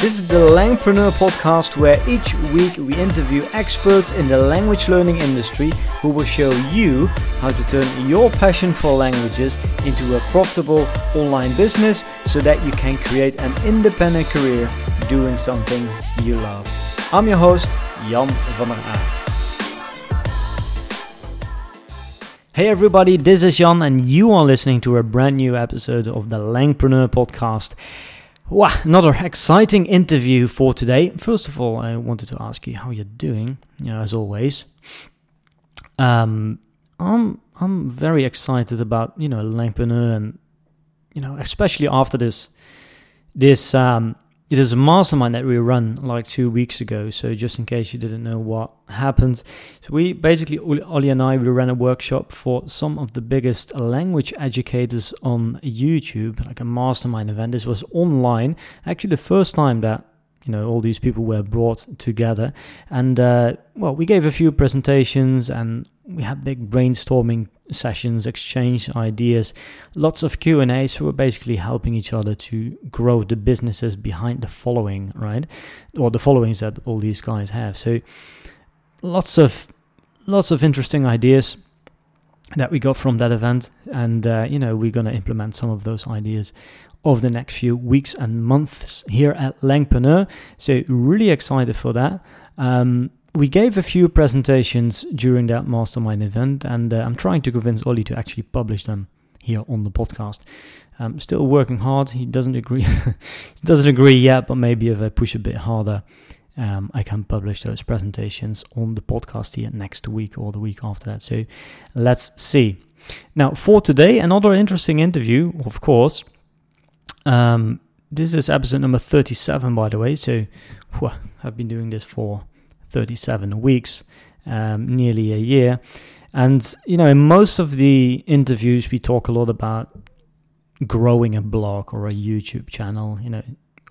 This is the Langpreneur podcast where each week we interview experts in the language learning industry who will show you how to turn your passion for languages into a profitable online business so that you can create an independent career doing something you love. I'm your host, Jan van der Aa. Hey everybody, this is Jan and you are listening to a brand new episode of the Langpreneur podcast. Wow, another exciting interview for today. First of all, I wanted to ask you how you're doing, you know, as always. Um, I'm I'm very excited about you know Langpreneur and you know especially after this this um it is a mastermind that we run like two weeks ago. So just in case you didn't know what happened, so we basically Ollie and I we ran a workshop for some of the biggest language educators on YouTube, like a mastermind event. This was online. Actually, the first time that you know all these people were brought together, and uh, well, we gave a few presentations and we had big brainstorming sessions, exchange ideas, lots of Q and A. So we're basically helping each other to grow the businesses behind the following, right, or the followings that all these guys have. So lots of lots of interesting ideas that we got from that event, and uh, you know we're gonna implement some of those ideas over the next few weeks and months here at Langpreneur. So really excited for that. Um, we gave a few presentations during that mastermind event, and uh, I'm trying to convince Ollie to actually publish them here on the podcast. I'm still working hard. He doesn't agree. he doesn't agree yet, but maybe if I push a bit harder, um, I can publish those presentations on the podcast here next week or the week after that. So let's see. Now, for today, another interesting interview, of course. Um, this is episode number 37, by the way. So whew, I've been doing this for 37 weeks, um, nearly a year. And, you know, in most of the interviews, we talk a lot about growing a blog or a YouTube channel. You know,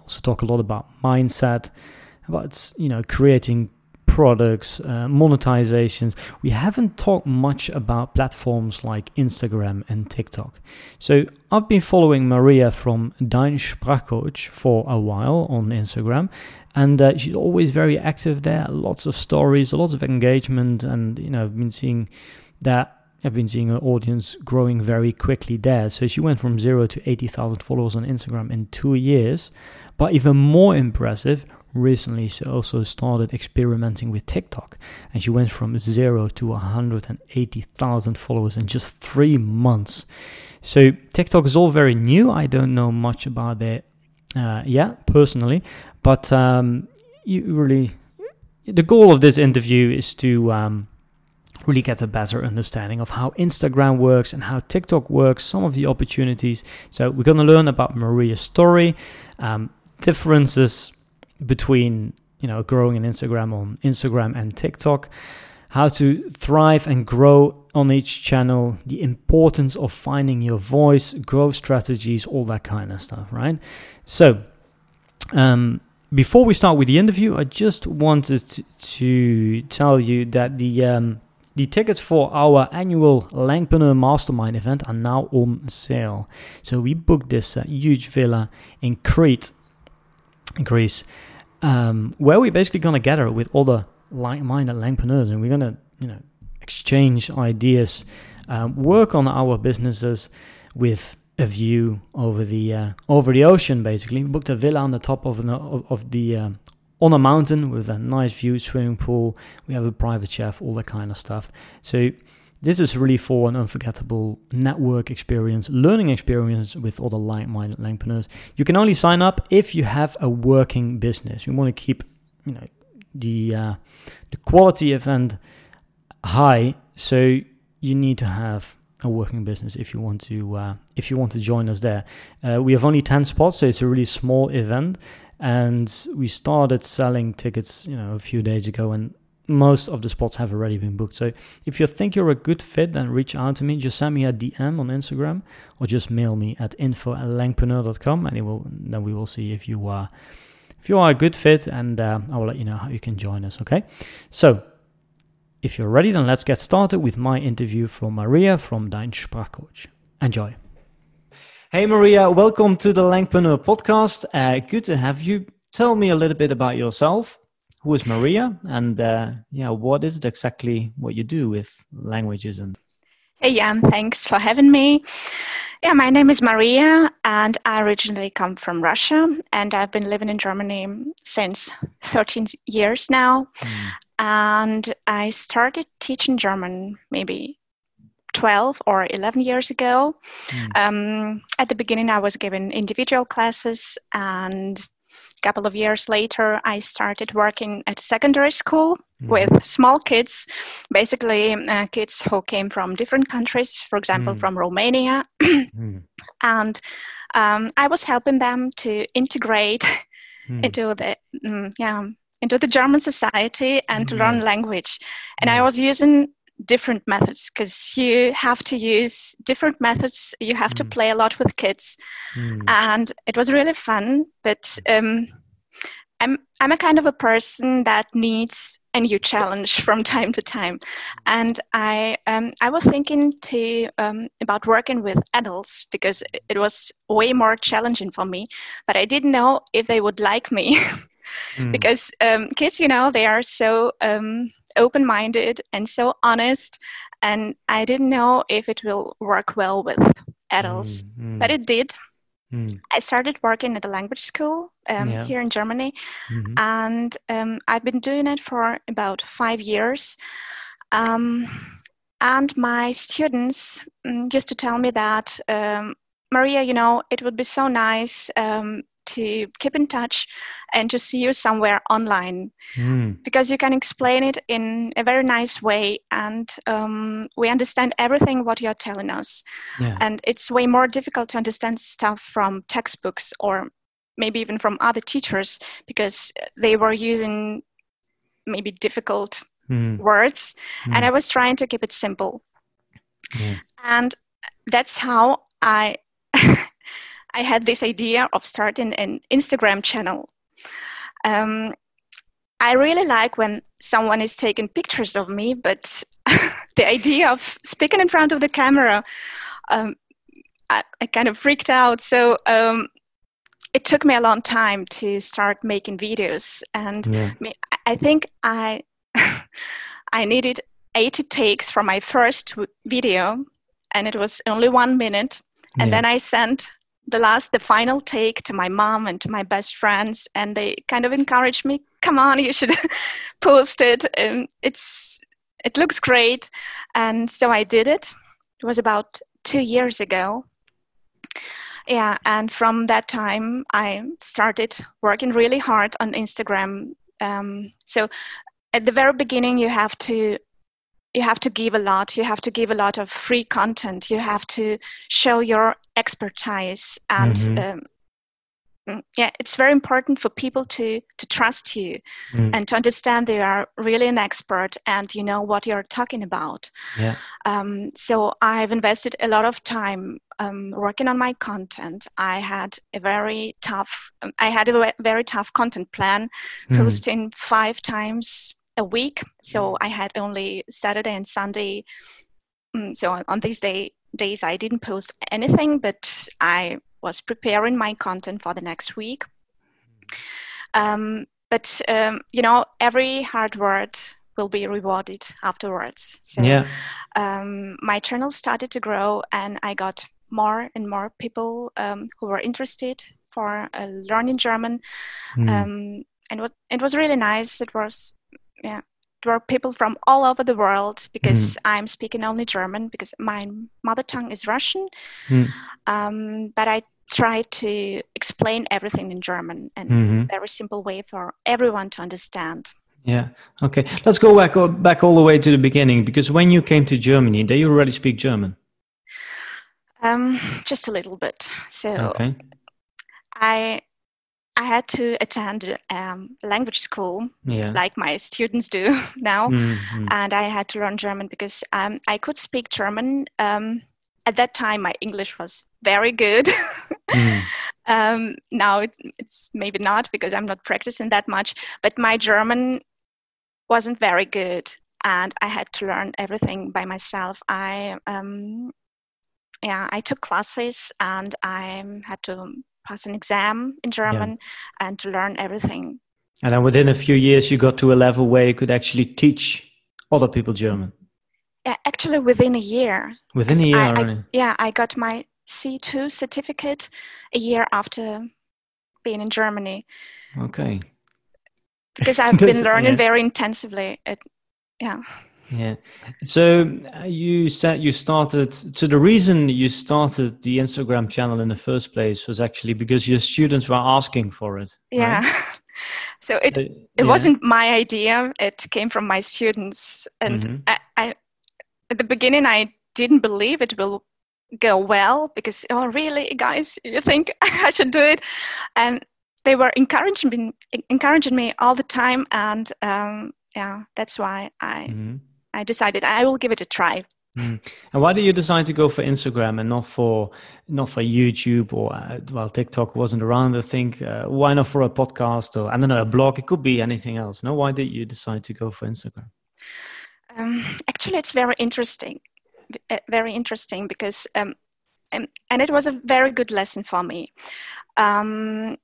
also talk a lot about mindset, about, you know, creating products, uh, monetizations. We haven't talked much about platforms like Instagram and TikTok. So I've been following Maria from Dein Sprachcoach for a while on Instagram, and uh, she's always very active there. Lots of stories, lots of engagement, and you know I've been seeing that. I've been seeing her audience growing very quickly there. So she went from zero to 80,000 followers on Instagram in two years. But even more impressive, recently she also started experimenting with TikTok and she went from zero to 180,000 followers in just three months. So TikTok is all very new. I don't know much about it uh, yet personally, but um, you really, the goal of this interview is to um, really get a better understanding of how Instagram works and how TikTok works, some of the opportunities. So we're going to learn about Maria's story, um, differences between you know growing an Instagram on Instagram and TikTok, how to thrive and grow on each channel, the importance of finding your voice, growth strategies, all that kind of stuff, right? So, um, before we start with the interview, I just wanted to, to tell you that the um, the tickets for our annual Langpreneur Mastermind event are now on sale. So we booked this uh, huge villa in Crete, in Greece, um, where we're basically gonna gather with the like-minded Langpreneurs, and we're gonna you know exchange ideas, um, work on our businesses with a view over the uh, over the ocean. Basically, we booked a villa on the top of an, of the uh, on a mountain with a nice view, swimming pool. We have a private chef, all that kind of stuff. So this is really for an unforgettable network experience, learning experience with other like-minded entrepreneurs. You can only sign up if you have a working business. You want to keep, you know, the uh, the quality event high, so you need to have a working business if you want to uh, if you want to join us there. Uh, we have only ten spots, so it's a really small event, and we started selling tickets, you know, a few days ago, and most of the spots have already been booked. So if you think you're a good fit, then reach out to me. Just send me a DM on Instagram, or just mail me at info at langpreneur.com, and it will then we will see if you are if you are a good fit, and uh, I will let you know how you can join us. Okay, so if you're ready, then let's get started with my interview from Maria from Dein Sprachcoach. Enjoy. Hey, Maria, welcome to the Langpreneur podcast. Uh, good to have you. tell me a little bit about yourself. Who is Maria, and uh, yeah, what is it exactly what you do with languages and? Hey Jan, thanks for having me. Yeah, my name is Maria, and I originally come from Russia, and I've been living in Germany since 13 years now. Mm. And I started teaching German maybe 12 or 11 years ago. Mm. Um, at the beginning, I was given individual classes, and a couple of years later, I started working at a secondary school mm. with small kids, basically uh, kids who came from different countries, for example, mm. from Romania. mm. And um, I was helping them to integrate hmm. into the mm, yeah into the German society and to learn language. And I was using different methods because you have to use different methods you have mm. to play a lot with kids mm. and it was really fun but um, I'm, I'm a kind of a person that needs a new challenge from time to time and i um, i was thinking to um, about working with adults because it was way more challenging for me but i didn't know if they would like me mm. because um, kids you know they are so um, open minded and so honest. And I didn't know if it will work well with adults, mm, but it did. Mm. I started working at a language school um, yeah. here in Germany, mm-hmm. and um, I've been doing it for about five years. Um, and my students mm, used to tell me that, um, Maria, you know, it would be so nice um, to keep in touch and to see you somewhere online mm. because you can explain it in a very nice way and um, we understand everything what you're telling us yeah. and it's way more difficult to understand stuff from textbooks or maybe even from other teachers because they were using maybe difficult mm. words mm. and i was trying to keep it simple and that's how i I had this idea of starting an Instagram channel. Um, I really like when someone is taking pictures of me, but the idea of speaking in front of the camera, um, I, I, kind of freaked out. So um, it took me a long time to start making videos, and yeah. I think I I needed 80 takes for my first video, and it was only one minute. And yeah. then I sent the last the final take to my mom and to my best friends and they kind of encouraged me come on you should post it. And it's it looks great. And so i did it. It was about two years ago. Yeah and from that time i started working really hard on instagram. Um, so at the very beginning you have to you have to give a lot you have to give a lot of free content you have to show your expertise and mm-hmm. um, mm, yeah it's very important for people to to trust you mm. and to understand they are really an expert and you know what you're talking about yeah. Um, so i've invested a lot of time um, working on my content i had a very tough um, i had a very tough content plan mm. posting five times a week. So mm. I had only Saturday and Sunday. Mm, so on these day, days, I didn't post anything, but I was preparing my content for the next week. Um, but um, you know, every hard work will be rewarded afterwards. So yeah. um, my channel started to grow, and I got more and more people um, who were interested for uh, learning German. Mm. Um, and what it was really nice. It was yeah there are people from all over the world because mm. I'm speaking only German because my mother tongue is Russian. Mm. Um, but I try to explain everything in German in mm-hmm. a very simple way for everyone to understand. Yeah. Okay. Let's go back back all the way to the beginning because when you came to Germany, did you already speak German? Um, just a little bit. So okay. I I had to attend um, language school, yeah. like my students do now, mm-hmm. and I had to learn German because um, I could speak German. Um, at that time, my English was very good. mm. Um, now it's, it's maybe not because I'm not practicing that much, but my German wasn't very good, and I had to learn everything by myself. I um, yeah, I took classes and I had to pass an exam in German yeah. and to learn everything. And then within a few years, you got to a level where you could actually teach other people German. Yeah, actually, within a year. Within a year, I, I, yeah, I got my C2 certificate a year after being in Germany. Okay. Because I've been learning yeah. very intensively. It, yeah. Yeah. So uh, you said you started. So the reason you started the Instagram channel in the first place was actually because your students were asking for it. Yeah. Right? so it so, it yeah. wasn't my idea. It came from my students, and mm-hmm. I, I at the beginning I didn't believe it will go well because oh really guys you think I should do it, and they were encouraging me encouraging me all the time, and um, yeah, that's why I. Mm-hmm I decided I will give it a try. Mm. And why did you decide to go for Instagram and not for not for YouTube or uh, well TikTok wasn't around? I think uh, why not for a podcast or I don't know a blog? It could be anything else. No, why did you decide to go for Instagram? Um, actually, it's very interesting, uh, very interesting because um, and, and it was a very good lesson for me. Um,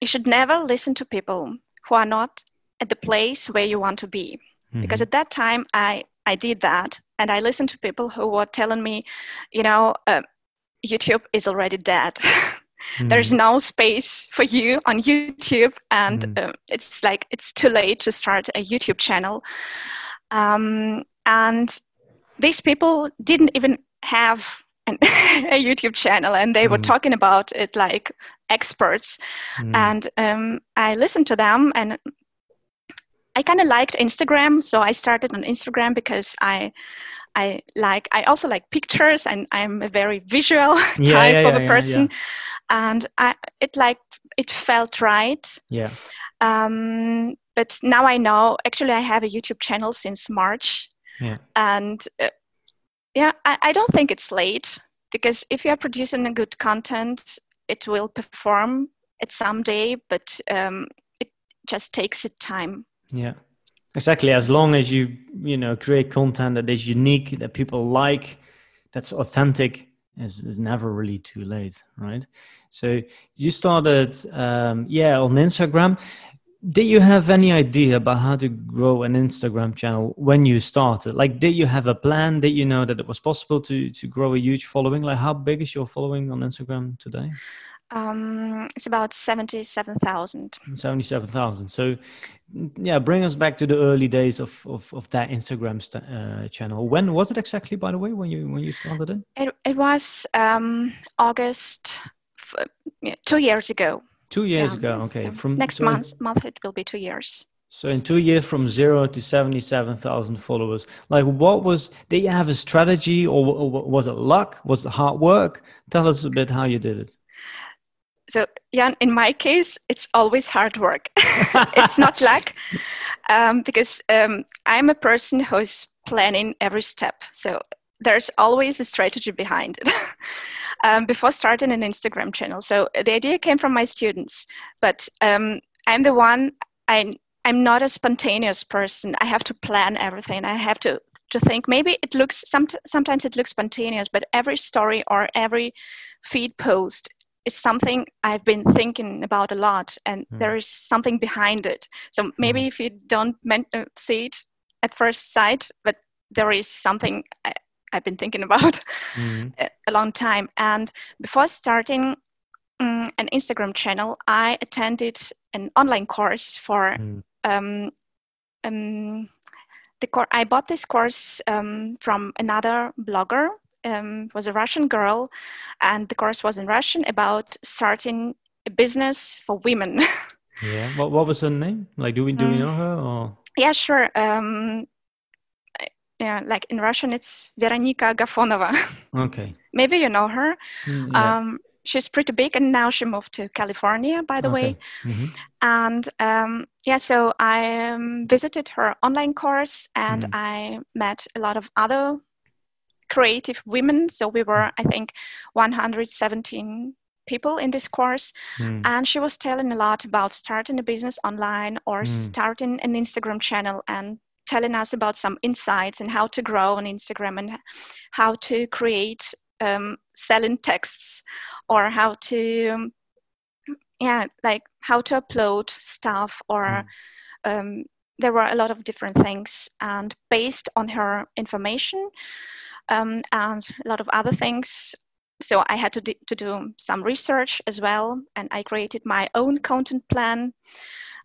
you should never listen to people who are not at the place where you want to be mm-hmm. because at that time I I did that and I listened to people who were telling me, you know, uh, YouTube is already dead. mm-hmm. There's no space for you on YouTube, and mm-hmm. uh, it's like it's too late to start a YouTube channel. Um, and these people didn't even have an, a YouTube channel, and they were mm-hmm. talking about it like experts. Mm-hmm. And um, I listened to them, and I kind of liked Instagram, so I started on Instagram because I I like I also like pictures and I'm a very visual type yeah, yeah, of a person, and I it like it felt right. Yeah. Um, but now I know. Actually, I have a YouTube channel since March. Yeah. And uh, yeah, I, I don't think it's late because if you are producing a good content, it will perform it someday. But um, it just takes it time. Yeah. Exactly. As long as you, you know, create content that is unique, that people like, that's authentic, is, is never really too late, right? So you started, um, yeah, on Instagram. Did you have any idea about how to grow an Instagram channel when you started? Like, did you have a plan? Did you know that it was possible to to grow a huge following? Like, how big is your following on Instagram today? Um, it's about 77,000. 77,000. So, yeah, bring us back to the early days of, of, of that Instagram st- uh, channel. When was it exactly, by the way, when you when you started it? It, it was um, August, f- yeah, two years ago. Two years yeah. ago, okay. Yeah. From Next so month, month, it will be two years. So in two years, from zero to seventy-seven thousand followers. Like, what was? Did you have a strategy, or, or was it luck? Was it hard work? Tell us a bit how you did it so Jan, in my case, it's always hard work. it's not luck, um, because um, I'm a person who's planning every step. So there's always a strategy behind it. um, before starting an Instagram channel, so the idea came from my students, but um, I'm the one. I I'm not a spontaneous person. I have to plan everything. I have to to think maybe it looks some, sometimes it looks spontaneous but every story or every feed post is something I've been thinking about a lot, and mm. there is something behind it. So maybe mm. if you don't uh, see it at first sight, but there is something I, have been thinking about mm. a, a, long time. And before starting um, an Instagram channel, I attended an online course for. Mm. Um, um, the cor- I bought this course um, from another blogger um, was a Russian girl, and the course was in Russian about starting a business for women. yeah. What What was her name? Like, do we do we mm. know her or? Yeah, sure. Um, yeah, like in Russian, it's Veronika Gafonova. Okay. Maybe you know her. Mm, yeah. um, she's pretty big, and now she moved to California, by the okay. way. Mm-hmm. And um, yeah, so I um, visited her online course, and mm. I met a lot of other creative women. So we were, I think, 117 people in this course. Mm. And she was telling a lot about starting a business online or mm. starting an Instagram channel and telling us about some insights and how to grow on Instagram and how to create um, selling texts or how to yeah, like how to upload stuff or mm. um, there were a lot of different things. And based on her information um, and a lot of other things, so I had to, d- to do some research as well, and I created my own content plan.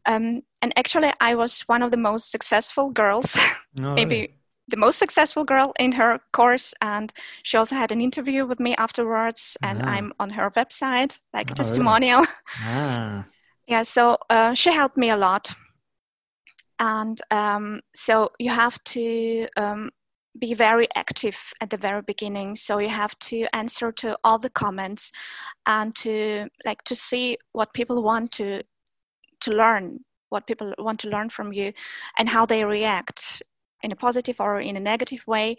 Um, and actually, I was one of the most successful girls, oh, maybe really? the most successful girl in her course. And she also had an interview with me afterwards, and ah. I'm on her website, like oh, a testimonial. Really? Ah. yeah, so uh, she helped me a lot and um, so you have to um, be very active at the very beginning so you have to answer to all the comments and to like to see what people want to to learn what people want to learn from you and how they react in a positive or in a negative way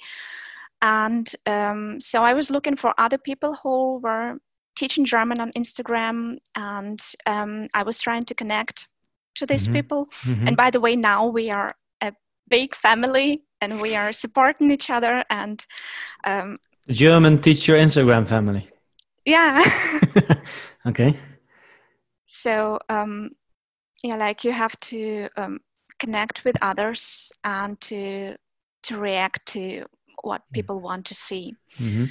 and um, so i was looking for other people who were teaching german on instagram and um, i was trying to connect to these mm-hmm. people. Mm-hmm. And by the way, now we are a big family and we are supporting each other. And um, German teacher Instagram family. Yeah. okay. So um, yeah, like you have to um, connect with others and to to react to what mm. people want to see. Mm-hmm.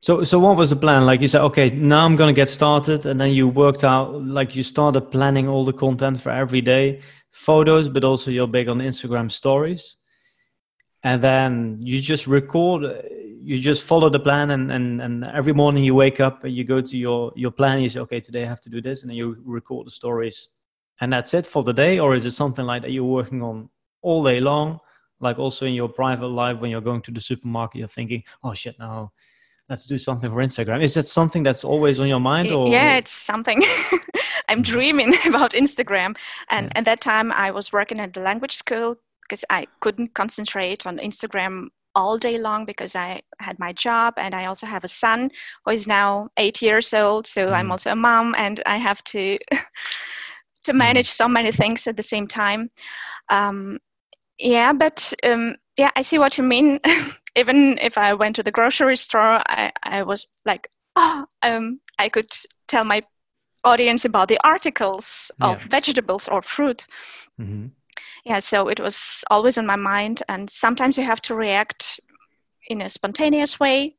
So, so what was the plan? Like you said, okay, now I'm going to get started, and then you worked out, like you started planning all the content for every day, photos, but also you're big on Instagram stories, and then you just record, you just follow the plan, and and and every morning you wake up and you go to your your plan. You say, okay, today I have to do this, and then you record the stories, and that's it for the day, or is it something like that you're working on all day long? Like also in your private life when you're going to the supermarket, you're thinking, oh shit, now let's do something for Instagram. Is that something that's always on your mind? Or? Yeah, it's something. I'm mm-hmm. dreaming about Instagram. And yeah. at that time, I was working at the language school because I couldn't concentrate on Instagram all day long because I had my job and I also have a son who is now eight years old. So mm. I'm also a mom and I have to to mm-hmm. manage mm. so many things at the same time. Um, yeah, but um, yeah, I see what you mean. even if I went to the grocery store, I, I was like, oh, um, I could tell my audience about the articles of yeah. vegetables or fruit. Mm-hmm. Yeah, so it was always on my mind, and sometimes you have to react in a spontaneous way,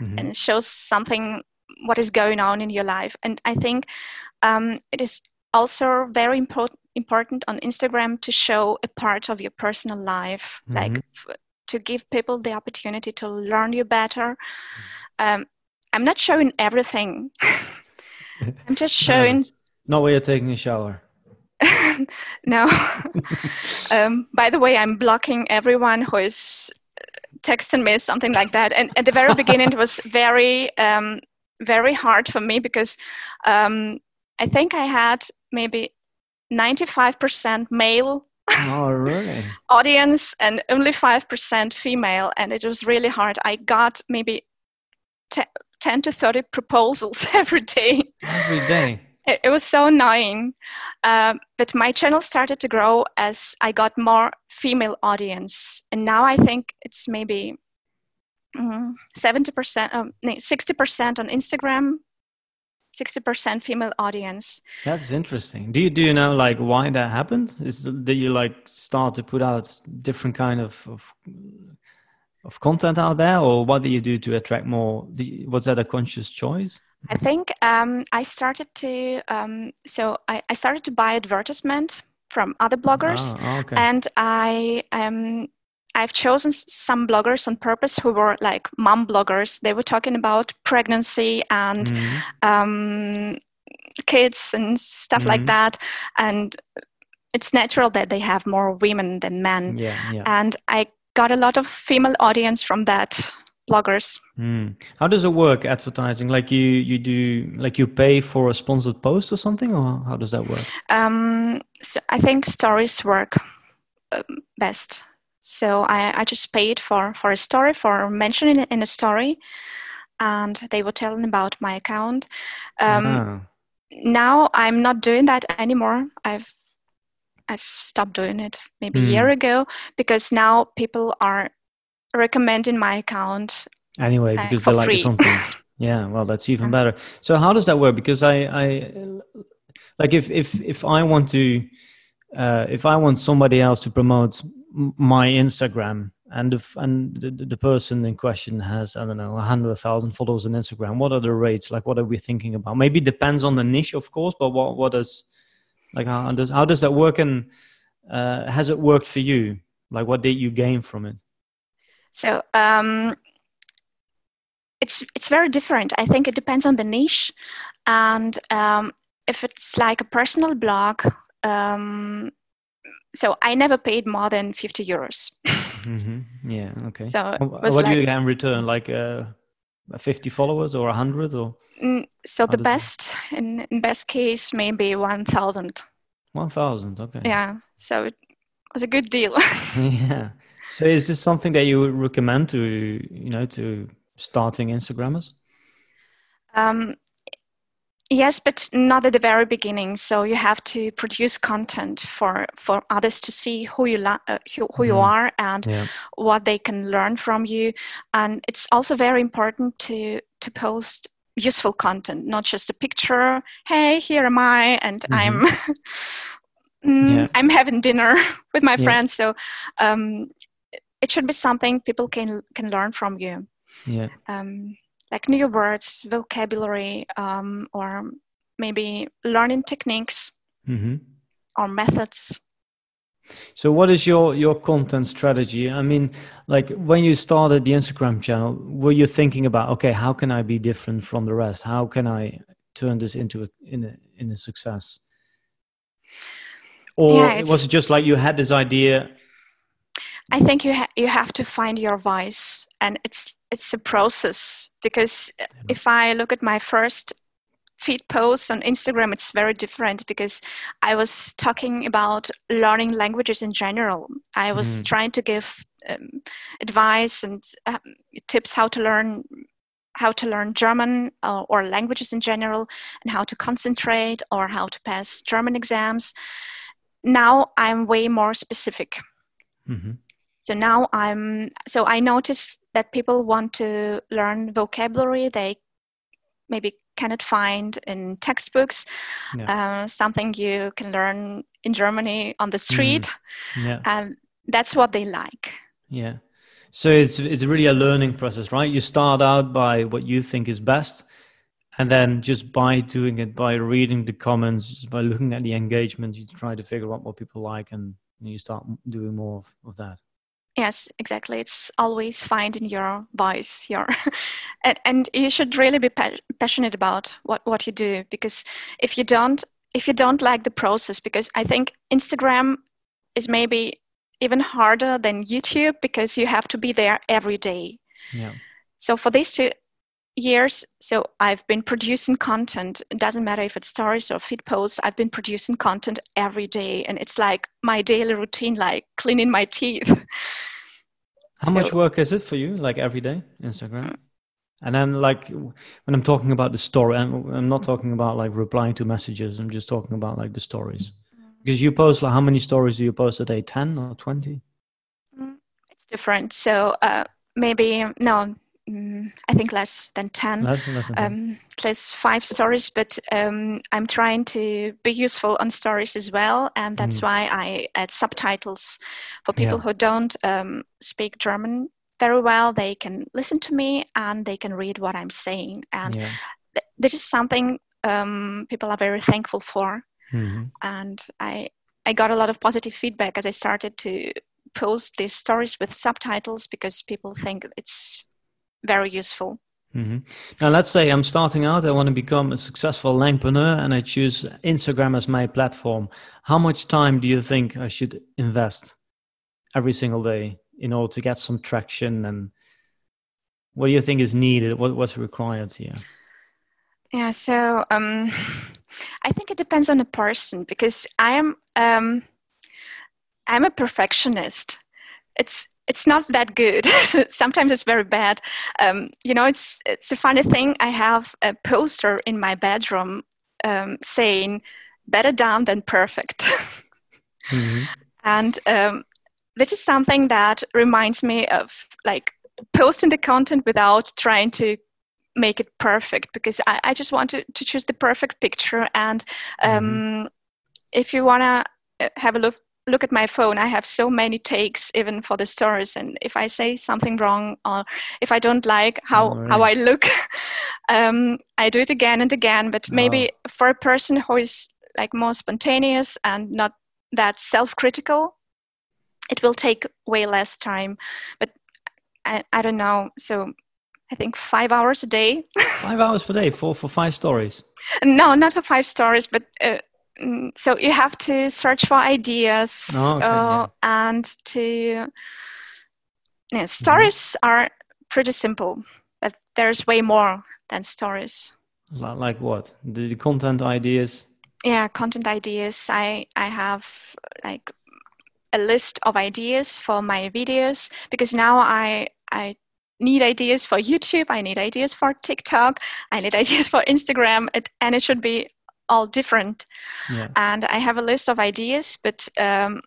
mm-hmm. and shows something what is going on in your life. And I think um, it is also very important important on Instagram to show a part of your personal life, mm-hmm. like to give people the opportunity to learn you better. Um, I'm not showing everything. I'm just showing. no, not while you're taking a shower. no. um, by the way, I'm blocking everyone who is texting me something like that. And at the very beginning, it was very, um, very hard for me because um, I think I had maybe 95% male oh, really? audience and only 5% female. And it was really hard. I got maybe 10 to 30 proposals every day. Every day. It, it was so annoying. Um, but my channel started to grow as I got more female audience. And now I think it's maybe mm, 70%, um, 60% on Instagram, 60% female audience that's interesting do you do you know like why that happened is did you like start to put out different kind of, of of content out there or what did you do to attract more was that a conscious choice i think um, i started to um, so I, I, started to buy advertisement from other bloggers oh, okay. and i um, I've chosen some bloggers on purpose who were like mom bloggers. They were talking about pregnancy and mm-hmm. um, kids and stuff mm-hmm. like that. And it's natural that they have more women than men. Yeah, yeah. And I got a lot of female audience from that bloggers. Mm. How does it work advertising? Like you you do like you pay for a sponsored post or something, or how does that work? Um, so I think stories work um, best so I, I just paid for, for a story, for mentioning it in a story, and they were telling about my account. Um, uh-huh. Now I'm not doing that anymore. I've I've stopped doing it maybe mm. a year hmm. ago because now people are recommending my account anyway because they like free. the content. yeah, well, that's even better. So how does that work? Because I I like if if if I want to, uh, if I want somebody else to promote my Instagram, and if and the, the person in question has I don't know a hundred thousand followers on Instagram, what are the rates? Like, what are we thinking about? Maybe depends on the niche, of course, but what what does like how does how does that work and uh, has it worked for you? Like what did you gain from it? So um, it's it's very different. I think it depends on the niche, and um, if it's like a personal blog. Um, so I never paid more than 50 euros. mm-hmm. Yeah. Okay. So what like, do you get in return? Like uh, 50 followers or 100 or mm, so the best in, in, best case maybe 1000 1000 okay. Yeah so it was a good deal. Yeah. So is this something that you would recommend to you know to starting instagrammers? Um, yes, but not at the very beginning. So you have to produce content for for others to see who you la- uh, who, who you Mhm. are and Yeah. what they can learn from you. And it's also very important to to post useful content, not just a picture. Hey, here am I, and I'm. Mm, Yeah. I'm having dinner with my Yeah. friends, so um, it should be something people can can learn from you Yeah. um, like new words, vocabulary, um, or maybe learning techniques hmm or methods. So what is your your content strategy? I mean, like when you started the Instagram channel, were you thinking about okay, how can I be different from the rest? How can I turn this into a in a in a success? Or Yeah, was it just like you had this idea? I think you ha- you have to find your voice, and it's it's a process because if I look at my first feed posts on Instagram, it's very different because I was talking about learning languages in general. I was Mm. trying to give um, advice and um, tips how to learn how to learn German uh, or languages in general, and how to concentrate or how to pass German exams. Now I'm way more specific. hmm So now I'm so I notice that people want to learn vocabulary they maybe cannot find in textbooks. Uh, something you can learn in Germany on the street, Yeah. and that's what they like. Yeah. So it's it's really a learning process, right? You start out by what you think is best, and then just by doing it, by reading the comments, just by looking at the engagement, you try to figure out what people like, and you start doing more of, of that. Yes, exactly. It's always finding your voice, your, and, and you should really be pa- passionate about what, what you do because if you don't, if you don't like the process, because I think Instagram is maybe even harder than YouTube because you have to be there every day. Yeah. So for these two years, so I've been producing content. It doesn't matter if it's stories or feed posts. I've been producing content every day, and it's like my daily routine, like cleaning my teeth. How much work is it for you, like every day, Instagram? And then, like, when I'm talking about the story, I'm, I'm not talking about like replying to messages. I'm just talking about like the stories. Because you post like how many stories do you post a day? Ten or twenty? It's different. So uh, maybe no, mm, I think less than ten. Less, less than 10. Um, less five stories, but um, I'm trying to be useful on stories as well, and that's Mhm. why I add subtitles for people Yeah. who don't um, speak German very well. They can listen to me and they can read what I'm saying, and yeah. th- this is something um, people are very thankful for. Mhm. And I I got a lot of positive feedback as I started to post these stories with subtitles because people think it's very useful. hmm Now, let's say I'm starting out. I want to become a successful langpreneur, and I choose Instagram as my platform. How much time do you think I should invest every single day in order to get some traction? And what do you think is needed? What, what's required here? Yeah, so um, I think it depends on the person because I am um, I'm a perfectionist. It's it's not that good. Sometimes it's very bad. Um, you know, it's it's a funny thing. I have a poster in my bedroom um, saying "better done than perfect," Mhm. and um, this is something that reminds me of like posting the content without trying to make it perfect because I, I just want to, to choose the perfect picture. And um, mm-hmm. if you want to uh, have a look, look at my phone, I have so many takes even for the stories. And if I say something wrong or if I don't like how, how I look, um, I do it again and again. But maybe oh. for a person who is like more spontaneous and not that self-critical, it will take way less time. But I, I don't know. So I think five hours a day. five hours per day for, for five stories? No, not for five stories, but uh, so you have to search for ideas oh, okay, uh, yeah. and to. You know, stories mm-hmm. are pretty simple, but there's way more than stories. Like what? The content ideas? Yeah, content ideas. I I have like a list of ideas for my videos because now I I need ideas for YouTube, I need ideas for TikTok, I need ideas for Instagram, it, and it should be all different. Yeah. And I have a list of ideas, but um,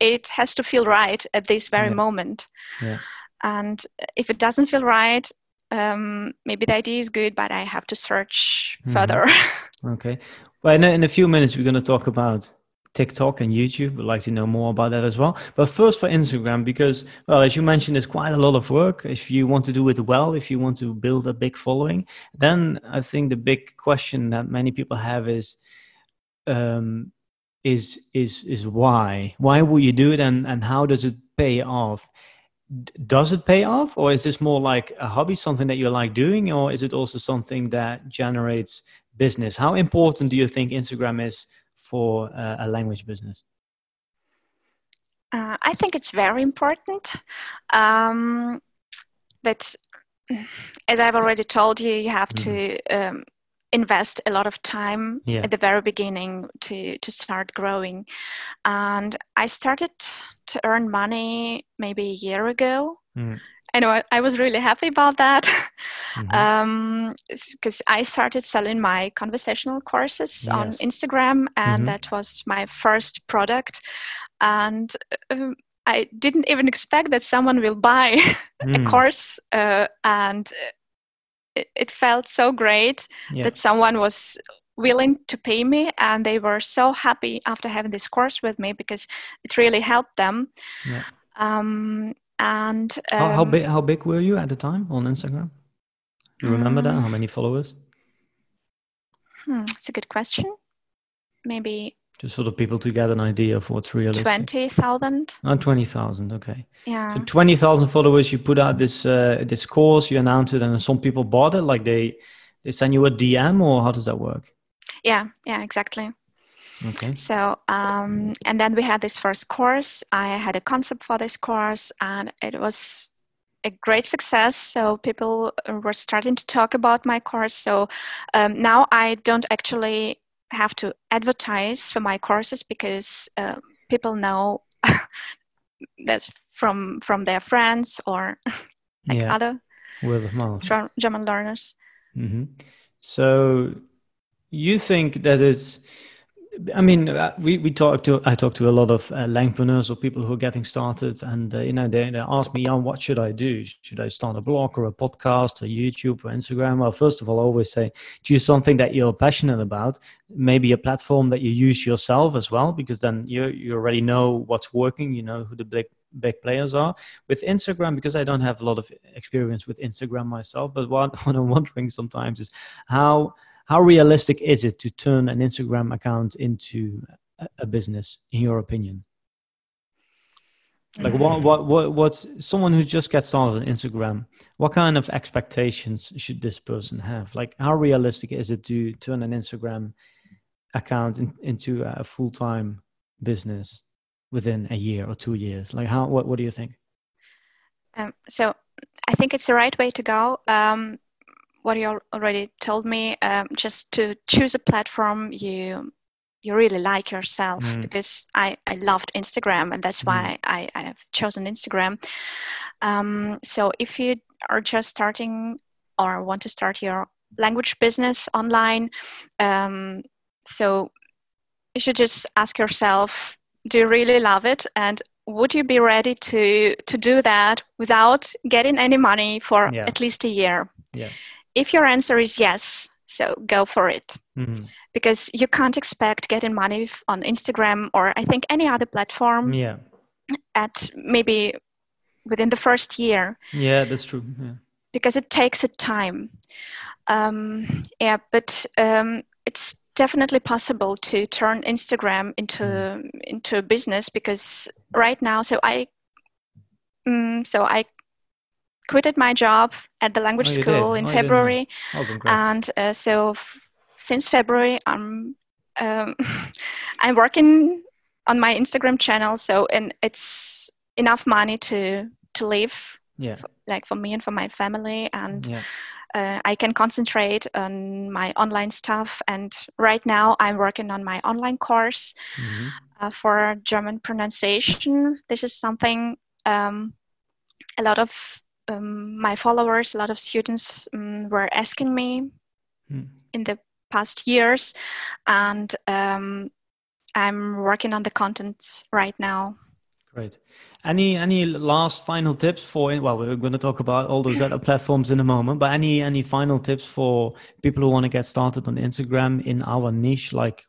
it has to feel right at this very yeah. moment. Yeah. And if it doesn't feel right, um, maybe the idea is good, but I have to search mm-hmm. further. okay. Well, in a, in a few minutes, we're going to talk about TikTok and YouTube. Would like to know more about that as well. But first for Instagram, because well, as you mentioned, it's quite a lot of work. If you want to do it well, if you want to build a big following, then I think the big question that many people have is, um, is is is why? Why will you do it, and and how does it pay off? does it pay off or is this more like a hobby something that you like doing or is it also something that generates business how important do you think instagram is for uh, a language business? Uh, I think it's very important. Um, but as I've already told you, you have mm-hmm. to um, invest a lot of time yeah. at the very beginning to, to start growing. And I started to earn money maybe a year ago. Mm. I know I, I was really happy about that because mm-hmm. um, I started selling my conversational courses yes. on Instagram, and mm-hmm. that was my first product. And um, I didn't even expect that someone will buy mm. a course, uh, and it, it, felt so great yeah. that someone was willing to pay me and they were so happy after having this course with me because it really helped them yeah. um, and um, how, how, um, big how big were you at the time on Instagram? You remember um, that? How many followers? Hmm, it's a good question. Maybe just sort of people to get an idea of what's realistic. Twenty thousand. Oh, twenty thousand. Okay. Yeah. So twenty thousand followers. You put out this uh, this course. You announced it, and some people bought it. Like they they send you a DM, or how does that work? Yeah. Yeah. Exactly. Okay. So, um, and then we had this first course. I had a concept for this course, and it was a great success. So people were starting to talk about my course. So um, now I don't actually have to advertise for my courses because uh, people know that's from from their friends or like yeah. other word of mouth German learners. Mm-hmm. So you think that it's I mean, uh, we, we talked to I talked to a lot of uh, or people who are getting started, and uh, you know they, they ask me, "Jan, what should I do? Should I start a blog or a podcast or YouTube or Instagram?" Well, first of all, I always say choose something that you're passionate about, maybe a platform that you use yourself as well, because then you you already know what's working, you know who the big big players are. With Instagram, because I don't have a lot of experience with Instagram myself, but what, what I'm wondering sometimes is how how realistic is it to turn an Instagram account into a business, in your opinion? Like what, what, what, what's someone who just gets started on Instagram? What kind of expectations should this person have? Like, how realistic is it to turn an Instagram account in, into a full time business within a year or two years? Like, how? What, what do you think? Um, so, I think it's the right way to go. Um, what you already told me, um, just to choose a platform you you really like yourself mm. because I, I loved Instagram and that's why mm. I, I have chosen Instagram. Um, so if you are just starting or want to start your language business online, um, so you should just ask yourself, do you really love it? And would you be ready to to do that without getting any money for yeah. at least a year? Yeah if your answer is yes, so go for it. Mhm. Because you can't expect getting money on Instagram or I think any other platform Yeah. at maybe within the first year Yeah, that's true. Yeah. because it takes a time. Um, yeah, but um, it's definitely possible to turn Instagram into into a business because right now, so I, mm, so I quitted my job at the language Oh, did? school in Oh, I didn't know. February, Oh, and uh, so f- since February, I'm um, I'm working on my Instagram channel. So and it's enough money to to live yeah. like for me and for my family and Yeah. uh, i can concentrate on my online stuff and right now i'm working on my online course Mhm. uh, for german pronunciation this is something um, a lot of um, my followers a lot of students um, were asking me Mm. in the past years and um, i'm working on the contents right now Great. Any any last final tips for well, we're going to talk about all those other platforms in a moment, but any any final tips for people who want to get started on Instagram in our niche? Like,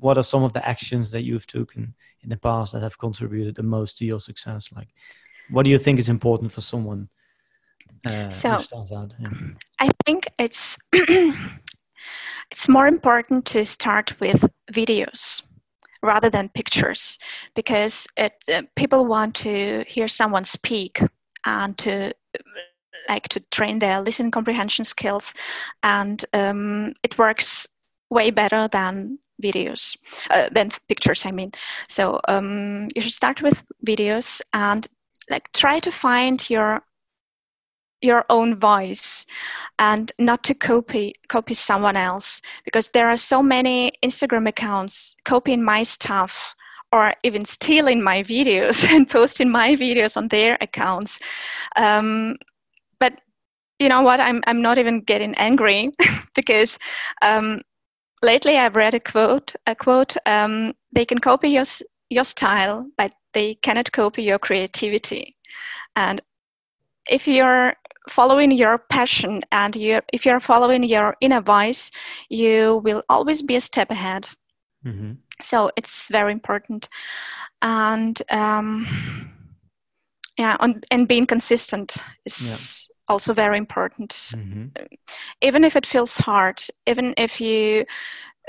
what are some of the actions that you've taken in the past that have contributed the most to your success? Like, what do you think is important for someone uh, So-? Yeah. I think it's it's more important to start with videos rather than pictures because it, uh, people want to hear someone speak and to like to train their listening comprehension skills and um, it works way better than videos uh, than pictures i mean so um, you should start with videos and like try to find your your own voice and not to copy copy someone else. Because there are so many instagram accounts copying my stuff or even stealing my videos and posting my videos on their accounts. Um, but you know what? I'm, I'm not even getting angry because um, lately i've read a quote a quote um, they can copy your, your style but they cannot copy your creativity. And if you're following your passion and you if you're following your inner voice you will always be a step ahead. Hmm so it's very important. And um, yeah on, and being consistent is also very important. Hmm even if it feels hard even if you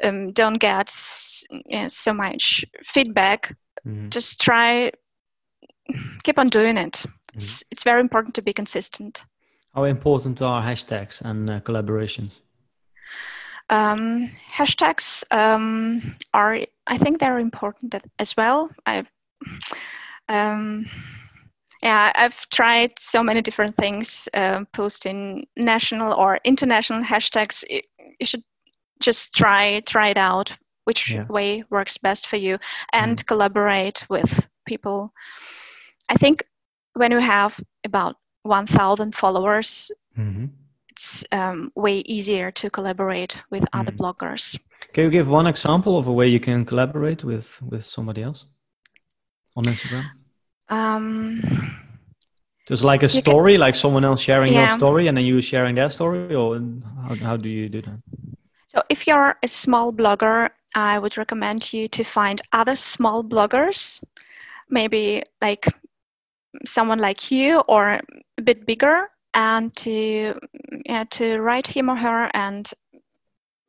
um, don't get s- yeah, so much feedback hmm just try keep on doing it. It's, it's very important to be consistent How important are hashtags and uh, collaborations? um, hashtags um, are i think they're important as well i um, yeah i've tried so many different things um, posting national or international hashtags you should just try try it out which Yeah. way works best for you and collaborate with people i think when you have about 1000 followers hmm it's um, way easier to collaborate with other Mm. bloggers. Can you give one example of a way you can collaborate with with somebody else on Instagram? Um, Just like a You can- story, like someone else sharing your story, and then you sharing their story, or how, how do you do that? so, if you're a small blogger, I would recommend you to find other small bloggers, maybe like someone like you or a bit bigger, and to yeah, to write him or her and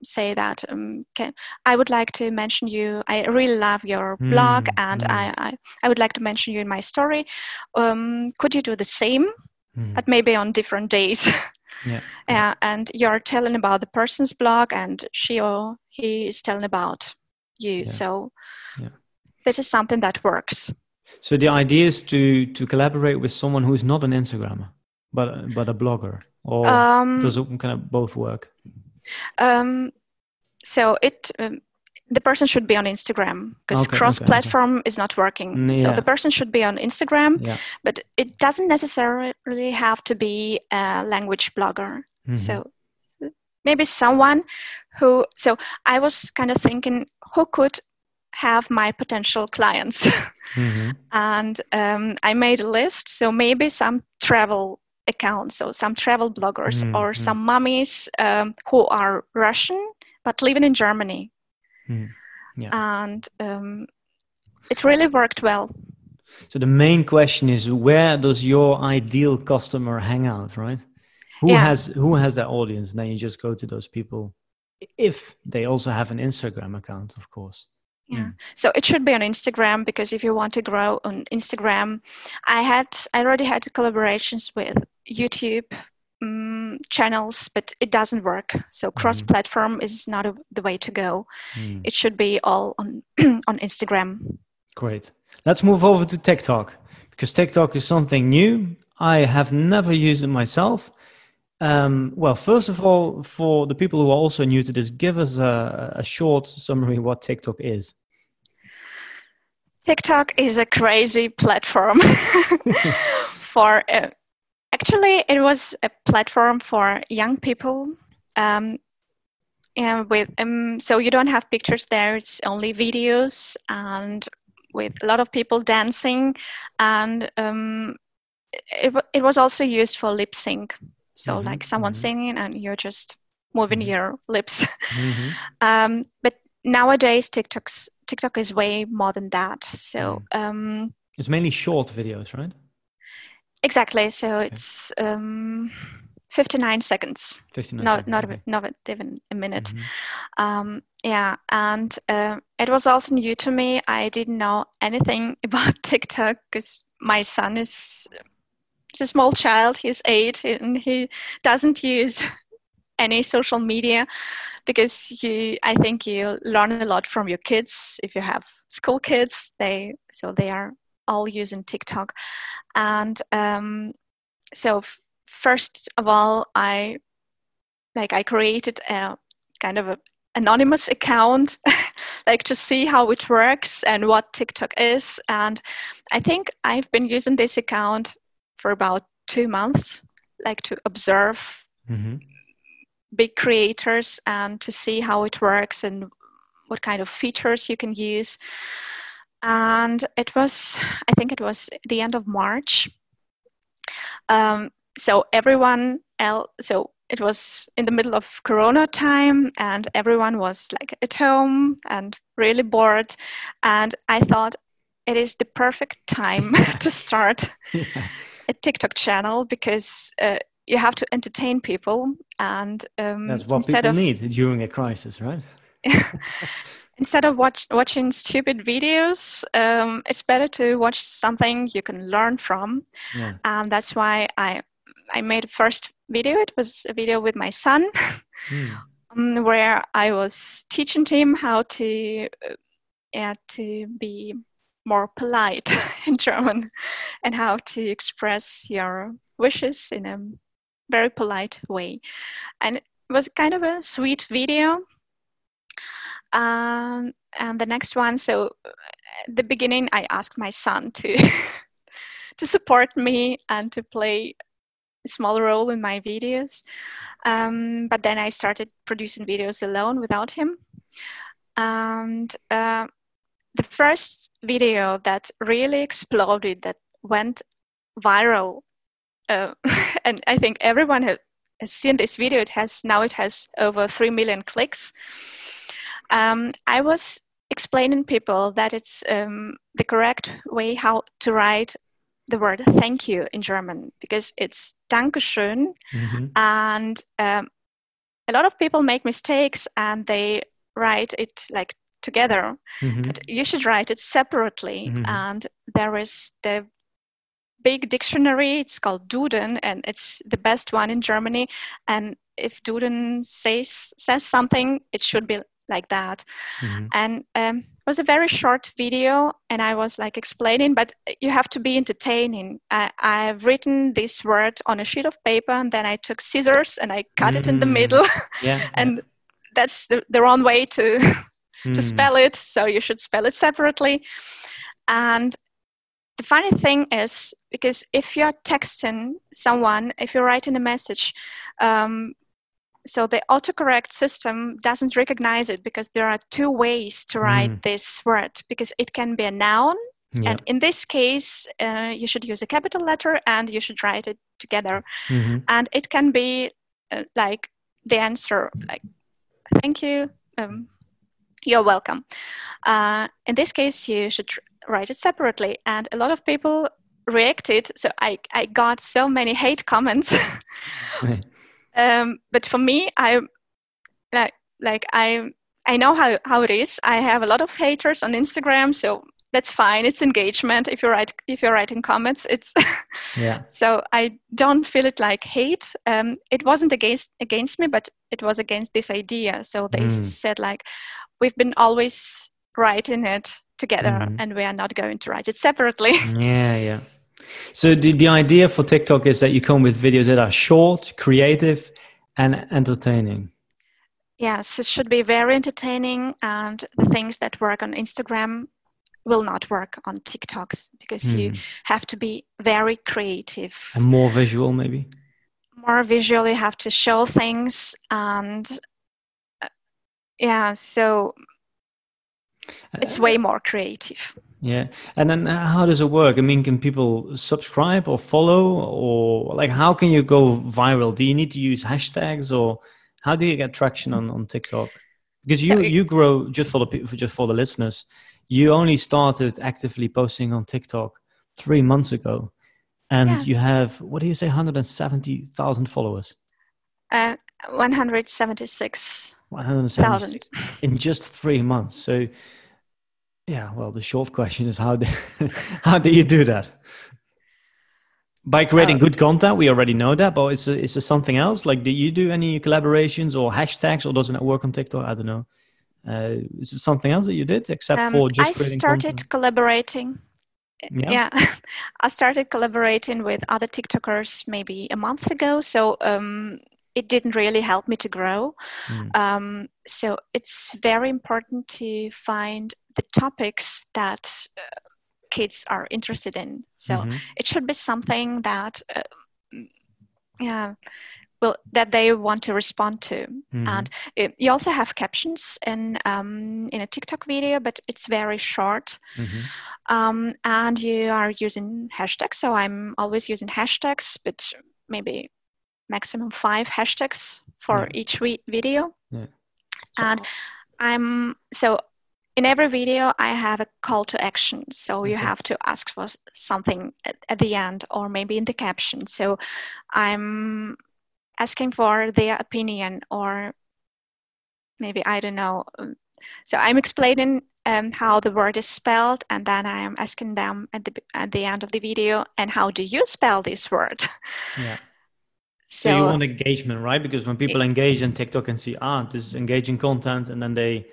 say that um, can, I would like to mention you. I really love your blog, Mm, and mm. I, I I would like to mention you in my story. Um, could you do the same? Mhm. but maybe on different days. Yeah. yeah, and you're telling about the person's blog, and she or he is telling about you. Yeah. So Yeah. this is something that works. So the idea is to to collaborate with someone who is not an Instagrammer, but but a blogger, or Um, does it kind of both work? um, so it um, the person should be on Instagram because Okay, okay, cross-platform is not working. Mm, So the person should be on Instagram, Yeah. but it doesn't necessarily have to be a language blogger. Mhm. So maybe someone who. So I was kind of thinking who could have my potential clients, Mhm. and um, I made a list. So maybe some travel accounts, so some travel bloggers mm-hmm. or some mummies um, who are Russian but living in Germany. Mm. Yeah. And um, it really worked well. So the main question is where does your ideal customer hang out, right? Who yeah. has who has that audience? And then you just go to those people if they also have an Instagram account, of course. Yeah. Mm. So it should be on Instagram because if you want to grow on Instagram, I had I already had collaborations with YouTube um, channels, but it doesn't work. So mm-hmm. cross-platform mm. is not a, the way to go. Mm. It should be all on on Instagram. Great. Let's move over to TikTok because TikTok is something new. I have never used it myself. Um, well, first of all, for the people who are also new to this, give us a, a short summary what TikTok is. TikTok is a crazy platform for. Uh, actually, it was a platform for young people. Um, and with um, so you don't have pictures there; it's only videos and with a lot of people dancing, and um, it, it was also used for lip sync. So mm-hmm, like someone mm-hmm. singing and you're just moving mm-hmm. your lips. Mm-hmm. um, but nowadays TikTok's TikTok is way more than that. So mm. um, it's mainly short videos, right? Exactly. So okay. it's um, 59 seconds. 59 no, seconds. Not, okay. not even a minute. Mm-hmm. Um, yeah, and uh, it was also new to me. I didn't know anything about TikTok because my son is a small child. He's eight and he doesn't use any social media because you i think you learn a lot from your kids. If you have school kids they so they are all using tiktok. And um, so f- first of all i like i created a kind of a anonymous account like to see how it works and what tiktok is. And i think i've been using this account for about two months, like to observe mm-hmm. big creators and to see how it works and what kind of features you can use. And it was, I think it was the end of March. Um, so everyone else, so it was in the middle of corona time and everyone was like at home and really bored and i thought it is the perfect time to start yeah a TikTok channel because uh, you have to entertain people, and um, that's what people of, need during a crisis, right? instead of watch, watching stupid videos, um, it's better to watch something you can learn from, yeah. and that's why I I made a first video. It was a video with my son. Mm. Um, where I was teaching him how to uh, yeah, to be more polite in German and how to express your wishes in a very polite way. And it was kind of a sweet video. Um, and the next one, so at the beginning, I asked my son to to support me and to play a small role in my videos. Um, but then I started producing videos alone without him. And uh, the first video that really exploded, that went viral, uh, and I think everyone has, has seen this video. It has now it has over three million clicks. Um, I was explaining people that it's um, the correct way how to write the word thank you in German because it's Dankeschön. Mm-hmm. And um, a lot of people make mistakes and they write it like together mm-hmm. but you should write it separately mm-hmm. and there is the big dictionary it's called duden and it's the best one in germany and if duden says says something it should be like that mm-hmm. and um, it was a very short video and i was like explaining but you have to be entertaining I, i've written this word on a sheet of paper and then i took scissors and i cut it in the mm. middle yeah, and that's the, the wrong way to mm. to hmm. spell it, so you should spell it separately. And the funny thing is, because if you're texting someone, if you're writing a message, um, so the autocorrect system doesn't recognize it because there are two ways to write mm. this word because it can be a noun Yeah. And in this case, uh, you should use a capital letter and you should write it together. Mm-hmm. And it can be uh, like the answer, like, thank you, um, you're welcome. Uh, in this case, you should write it separately. And a lot of people reacted. So I, I got so many hate comments. um, but for me, I like like I I know how, how it is. I have a lot of haters on Instagram, so that's fine. It's engagement. If you write if you're writing comments, it's yeah. so I don't feel it like hate. Um, it wasn't against against me, but it was against this idea. So they mm. said like, we've been always writing it together, mm. and we are not going to write it separately. Yeah, yeah. So the the idea for TikTok is that you come with videos that are short, creative, and entertaining. Yes, it should be very entertaining, and the things that work on Instagram will not work on TikToks because mm. you hmm. have to be very creative and more visual, maybe. More visual, you have to show things, and yeah, so it's uh, way more creative. Yeah, and then uh, how does it work? I mean, can people subscribe or follow, or like how can you go viral? Do you need to use hashtags or? How do you get traction on, on TikTok? Because you, so it, you grow just for the people, just for the listeners. You only started actively posting on TikTok three months ago, and yes. you have what do you say, one hundred and seventy thousand followers? Uh, one hundred seventy-six. One hundred seventy-six in just three months. So, yeah. Well, the short question is how do, how do you do that? by creating uh, good content we already know that but is, is there something else like do you do any collaborations or hashtags or doesn't it work on tiktok i don't know uh, is it something else that you did except um, for just i started content? collaborating yeah, yeah. i started collaborating with other tiktokers maybe a month ago so um, it didn't really help me to grow mm. um, so it's very important to find the topics that uh, kids are interested in. So mm-hmm. it should be something that, uh, yeah, well, that they want to respond to. Mm-hmm. And it, you also have captions in um, in a TikTok video, but it's very short. Mm-hmm. Um, and you are using hashtags. So I'm always using hashtags, but maybe maximum five hashtags for yeah. each we- video. Yeah. So, and I'm so in every video i have a call to action so you have to ask for something at, at, the end or maybe in the caption so i'm asking for their opinion or maybe i don't know um, so i'm explaining um, how the word is spelled and then i am asking them at the at the end of the video and how do you spell this word yeah so, so you want engagement right because when people it, engage in tiktok and see ah this is engaging content and then they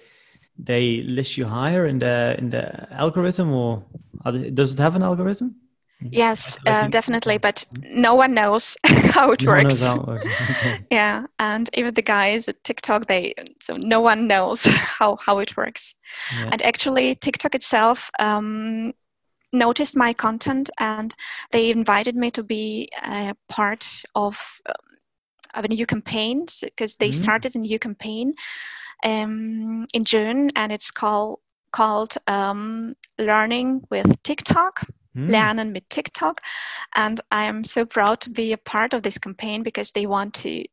they list you higher in the in the algorithm, or does it have an algorithm? Yes, uh, definitely, but no one knows how it no works. How it works. Yeah, and even the guys at TikTok, they so no one knows how how it works. Yeah. And actually, TikTok itself um, noticed my content, and they invited me to be a part of um, of a new campaign because they mm. started a new campaign um, in June, and it's called called um, Learning with TikTok. Mm. Lernen mit TikTok, and I'm so proud to be a part of this campaign because they want to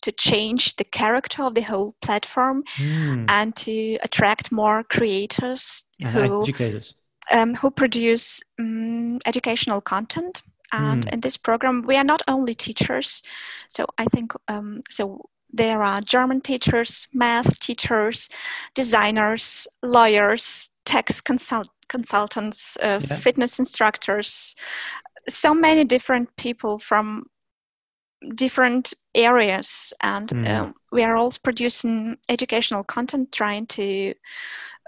to change the character of the whole platform mm. and to attract more creators uh, who educators um, who produce um, educational content and mm. in this program we are not only teachers so i think um, so there are German teachers, math teachers, designers, lawyers, tax consult- consultants, uh, yeah. fitness instructors, so many different people from different areas. And mm. um, we are also producing educational content, trying to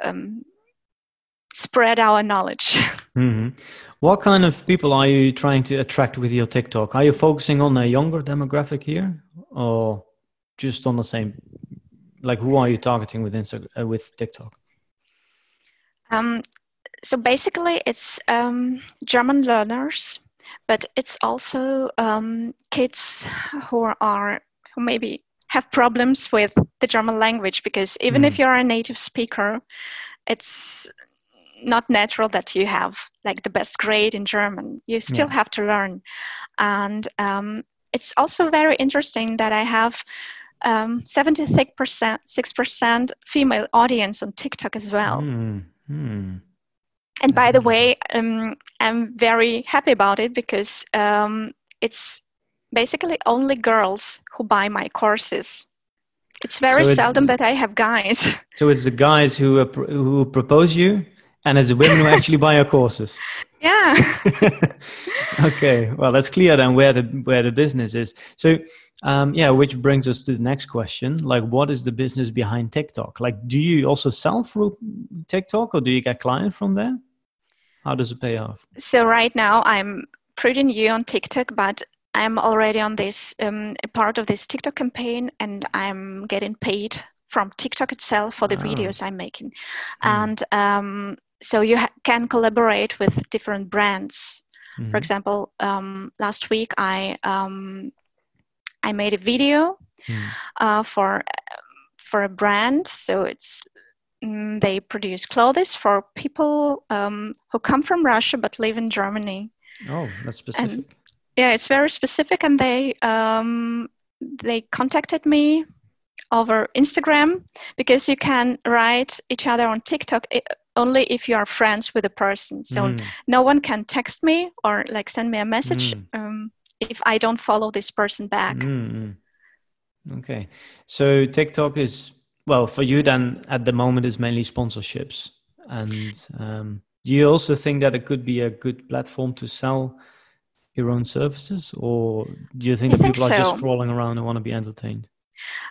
um, spread our knowledge. Mm-hmm. What kind of people are you trying to attract with your TikTok? Are you focusing on a younger demographic here, or just on the same like who are you targeting with Instagram uh, with TikTok? Um, so basically, it's um, German learners, but it's also um, kids who are who maybe have problems with the German language because even mm. if you're a native speaker, it's not natural that you have like the best grade in German. You still Yeah. have to learn, and um, it's also very interesting that I have um, 76% six percent female audience on TikTok as well. Hmm, hmm. And by the way, um, I'm very happy about it because um, it's basically only girls who buy my courses. It's very So it's- seldom that I have guys. So it's the guys who who propose you, and as the women who actually buy your courses. yeah. okay, well that's clear then where the where the business is. So um, yeah, which brings us to the next question: like, what is the business behind TikTok? Like, do you also sell through TikTok, or do you get clients from there? How does it pay off? So right now I'm pretty new on TikTok, but I'm already on this um, part of this TikTok campaign, and I'm getting paid from TikTok itself for the Ah. videos I'm making. Mm. And um, so you ha- can collaborate with different brands. For Mhm. example, um, last week I um, I made a video Mm. uh, for for a brand. So it's mm, they produce clothes for people um, who come from Russia but live in Germany. Oh, that's specific. Yeah, it's very specific, and they um, they contacted me over Instagram because you can write each other on TikTok i- only if you are friends with a person. So Mm. no one can text me or like send me a message Mm. um, if I don't follow this person back. Mm, mm. Okay. So TikTok is well for you then at the moment is mainly sponsorships. And um, do you also think that it could be a good platform to sell your own services, or do you think I that think people are just so. scrolling around and want to be entertained?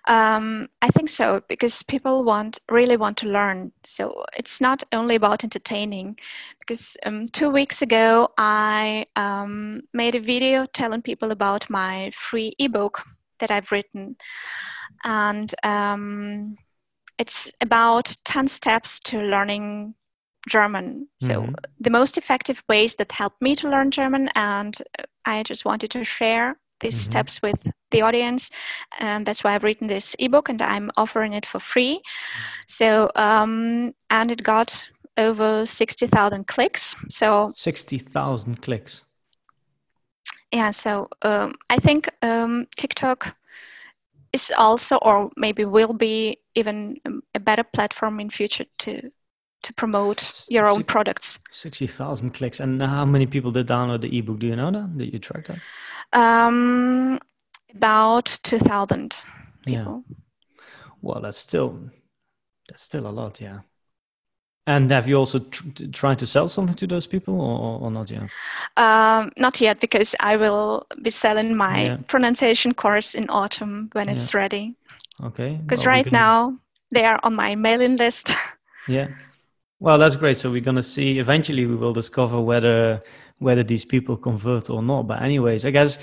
Um, I think so because people want really want to learn. So it's not only about entertaining. Because um, two weeks ago, I um, made a video telling people about my free ebook that I've written, and um, it's about ten steps to learning German. So Mhm. the most effective ways that helped me to learn German, and I just wanted to share these Mhm. steps with the audience, and that's why I've written this ebook, and I'm offering it for free. So, um, and it got over sixty thousand clicks. So Sixty thousand clicks. yeah, so um, I think um, TikTok is also, or maybe will be, even um, a better platform in future to to promote your own Six- products. Sixty thousand clicks. And how many people did download the ebook? Do you know that? Did you track that? Um, about two thousand people Yeah. Well, that's still that's still a lot, yeah. And have you also tr- tried to sell something to those people, or, or not yet? Um, not yet, because I will be selling my Yeah. pronunciation course in autumn when it's ready. Okay. Because well, we right can- now they are on my mailing list. Yeah. Well, that's great. So we're gonna see. Eventually, we will discover whether whether these people convert or not. But anyways, I guess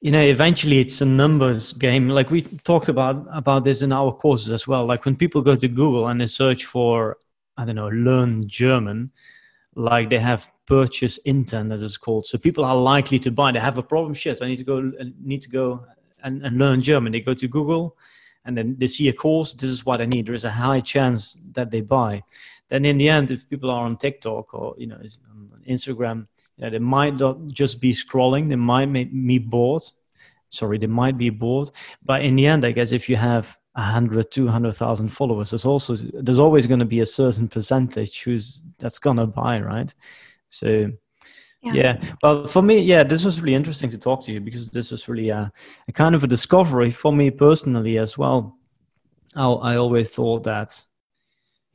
you know eventually it's a numbers game. Like we talked about about this in our courses as well. Like when people go to Google and they search for I don't know learn German, like they have purchase intent as it's called. So people are likely to buy. They have a problem. Shit, I need to go. I need to go and, and learn German. They go to Google and then they see a course. This is what I need. There is a high chance that they buy. Then in the end, if people are on TikTok or you know on Instagram, you know, they might not just be scrolling. They might make me bored. Sorry, they might be bored. But in the end, I guess if you have 100, 200,000 followers, there's also there's always going to be a certain percentage who's that's going to buy, right? So Yeah. yeah. Well, for me, yeah, this was really interesting to talk to you because this was really a, a kind of a discovery for me personally as well. I, I always thought that,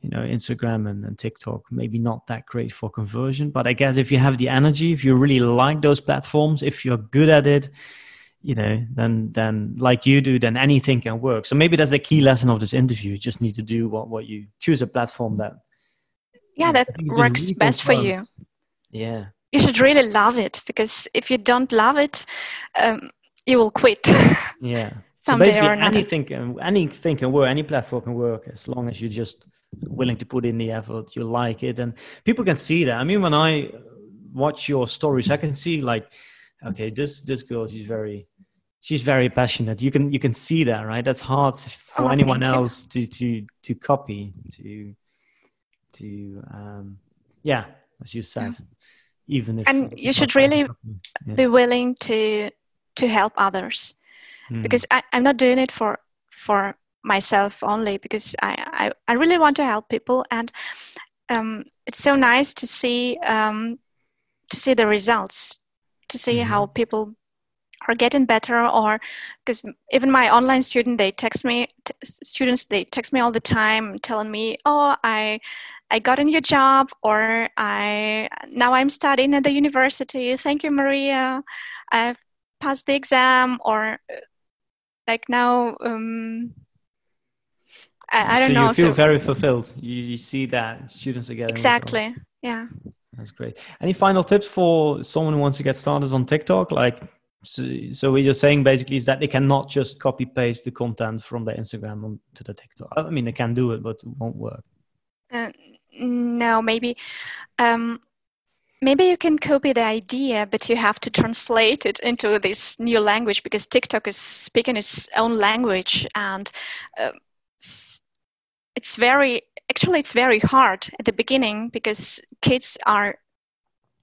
you know, Instagram and, and TikTok maybe not that great for conversion, but I guess if you have the energy, if you really like those platforms, if you're good at it, you know, then then like you do, then anything can work. So maybe that's a key lesson of this interview. You just need to do what what you choose a platform that yeah, that I think it just works best for you. Yeah. You should really love it because if you don't love it, um, you will quit. Yeah. So basically, anything can anything can work. Any platform can work as long as you're just willing to put in the effort. You like it, and people can see that. I mean, when I watch your stories, I can see like, okay, this this girl, she's very, she's very passionate. You can you can see that, right? That's hard for Oh, anyone else to to to copy to to um yeah, as you said, yeah. even if and you should really yeah. be willing to to help others mm. because I, I'm not doing it for for myself only because I, I, I really want to help people and um, it's so nice to see um, to see the results to see mm-hmm. how people are getting better or because even my online student they text me t- students they text me all the time telling me oh i i got a new job or i now i'm studying at the university thank you maria i've passed the exam or like now um I, I don't know. so know. You feel so, very fulfilled. You, you, see that students are getting exactly. Results. Yeah. That's great. Any final tips for someone who wants to get started on TikTok? Like, so, so what you're saying basically is that they cannot just copy paste the content from their Instagram onto the TikTok. I mean, they can do it, but it won't work. Uh, no, maybe. Um, maybe you can copy the idea, but you have to translate it into this new language because TikTok is speaking its own language and. Uh, it's very actually it's very hard at the beginning because kids are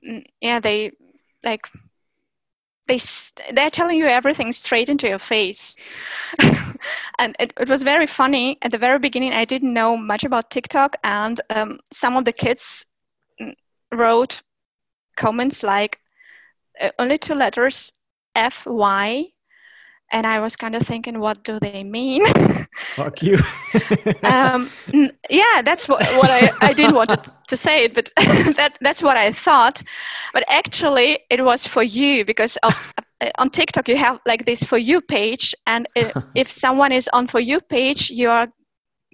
mm, yeah they like they they're telling you everything straight into your face and it, it, was very funny at the very beginning i didn't know much about tiktok and um, some of the kids mm, wrote comments like uh, only two letters f y and I was kind of thinking, what do they mean? Fuck you. um, yeah, that's what, what I, I didn't want to, to say it, but that, that's what I thought. But actually, it was for you because of, uh, on TikTok you have like this for you page, and if someone is on for you page, you are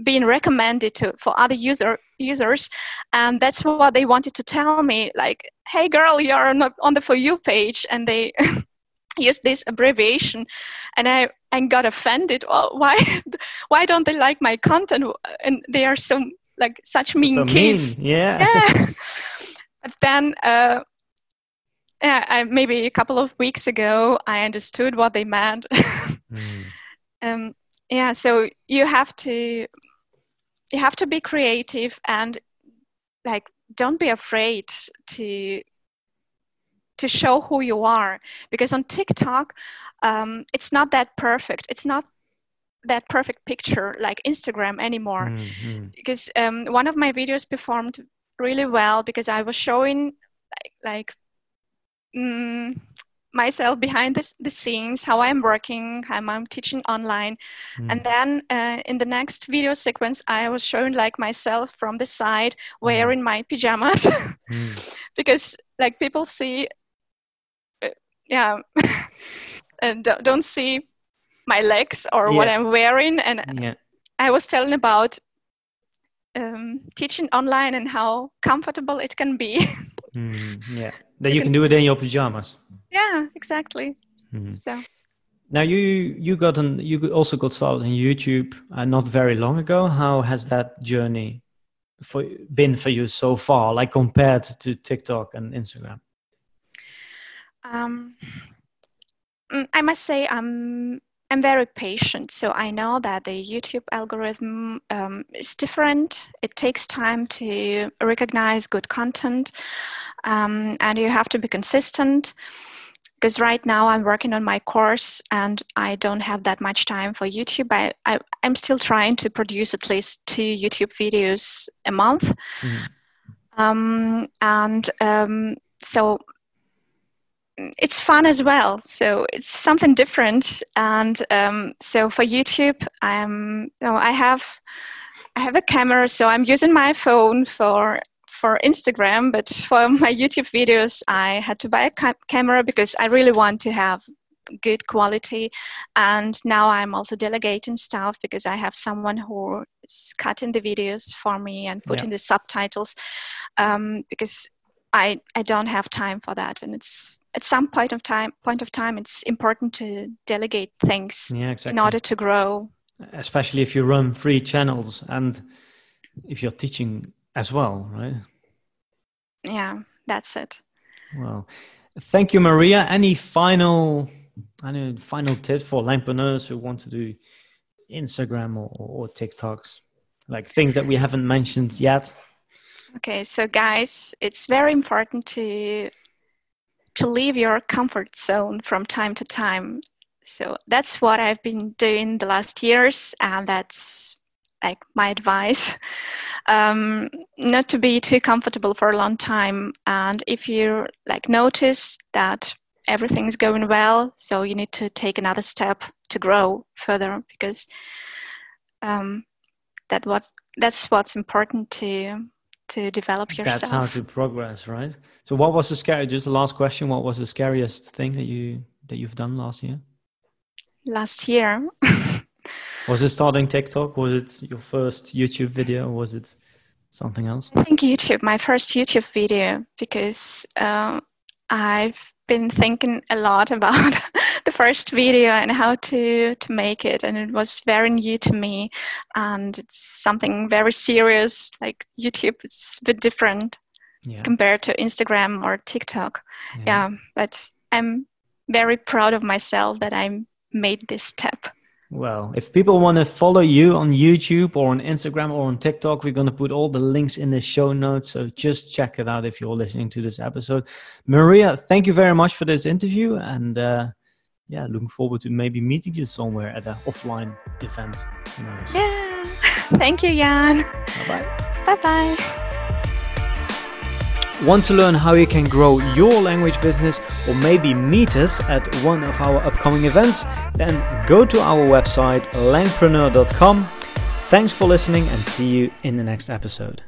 being recommended to for other user users, and that's what they wanted to tell me. Like, hey girl, you're on, on the for you page, and they use this abbreviation and i i got offended well, why why don't they like my content and they are so like such mean so kids mean. yeah, yeah. but then uh yeah, I, maybe a couple of weeks ago i understood what they meant mm. um yeah so you have to you have to be creative and like don't be afraid to to show who you are. Because on tiktok um, it's not that perfect. It's not that perfect picture like instagram anymore. Mm-hmm. because um, one of my videos performed really well because i was showing like, like mm, myself behind the, the scenes how i'm working how i'm teaching online mm. and then uh, in the next video sequence i was showing like myself from the side wearing mm. my pajamas mm. because like people see yeah and don't see my legs or yeah. what i'm wearing and yeah. i was telling about um, teaching online and how comfortable it can be mm, yeah that you, you can, can, do it in your pajamas yeah exactly mm. so now you you got an you also got started on youtube uh, not very long ago how has that journey for been for you so far like compared to tiktok and instagram um, mm, I must say I'm I'm very patient, so I know that the YouTube algorithm um, is different. It takes time to recognize good content, um, and you have to be consistent. Because right now I'm working on my course, and I don't have that much time for YouTube. I, I am still trying to produce at least two YouTube videos a month, mm-hmm. um, and um, so it's fun as well. So it's something different. And um, so for YouTube, I'm you know, I have I have a camera, so I'm using my phone for for Instagram. But for my YouTube videos, I had to buy a ca- camera because I really want to have good quality. And now I'm also delegating stuff because I have someone who is cutting the videos for me and putting yeah. the subtitles um, because I I don't have time for that, and it's at some point of time point of time it's important to delegate things yeah, exactly. in order to grow especially if you run free channels and if you're teaching as well right yeah that's it. Well thank you maria. Any final any final tips for entrepreneurs who want to do instagram or, or tiktoks? Like things that we haven't mentioned yet? Okay, so guys, it's very important to to leave your comfort zone from time to time. So that's what I've been doing the last years, and that's like my advice. Um, not to be too comfortable for a long time, and if you like notice that everything is going well, so you need to take another step to grow further because um, that what that's what's important to to develop yourself. That's how to progress, right? So, what was the scary? Just the last question. What was the scariest thing that you that you've done last year? Last year. was it starting TikTok? Was it your first YouTube video? was it something else? I think YouTube, my first YouTube video, because um, I've been thinking a lot about the first video and how to to make it and it was very new to me and it's something very serious like youtube it's a bit different yeah. compared to instagram or tiktok yeah. yeah but i'm very proud of myself that i made this step well, if people want to follow you on YouTube or on Instagram or on TikTok, we're going to put all the links in the show notes. So just check it out if you're listening to this episode. Maria, thank you very much for this interview. And uh, yeah, looking forward to maybe meeting you somewhere at an offline event. Yeah. Thank you, Jan. Bye bye. Bye bye. Want to learn how you can grow your language business or maybe meet us at one of our upcoming events? Then go to our website langpreneur.com. Thanks for listening and see you in the next episode.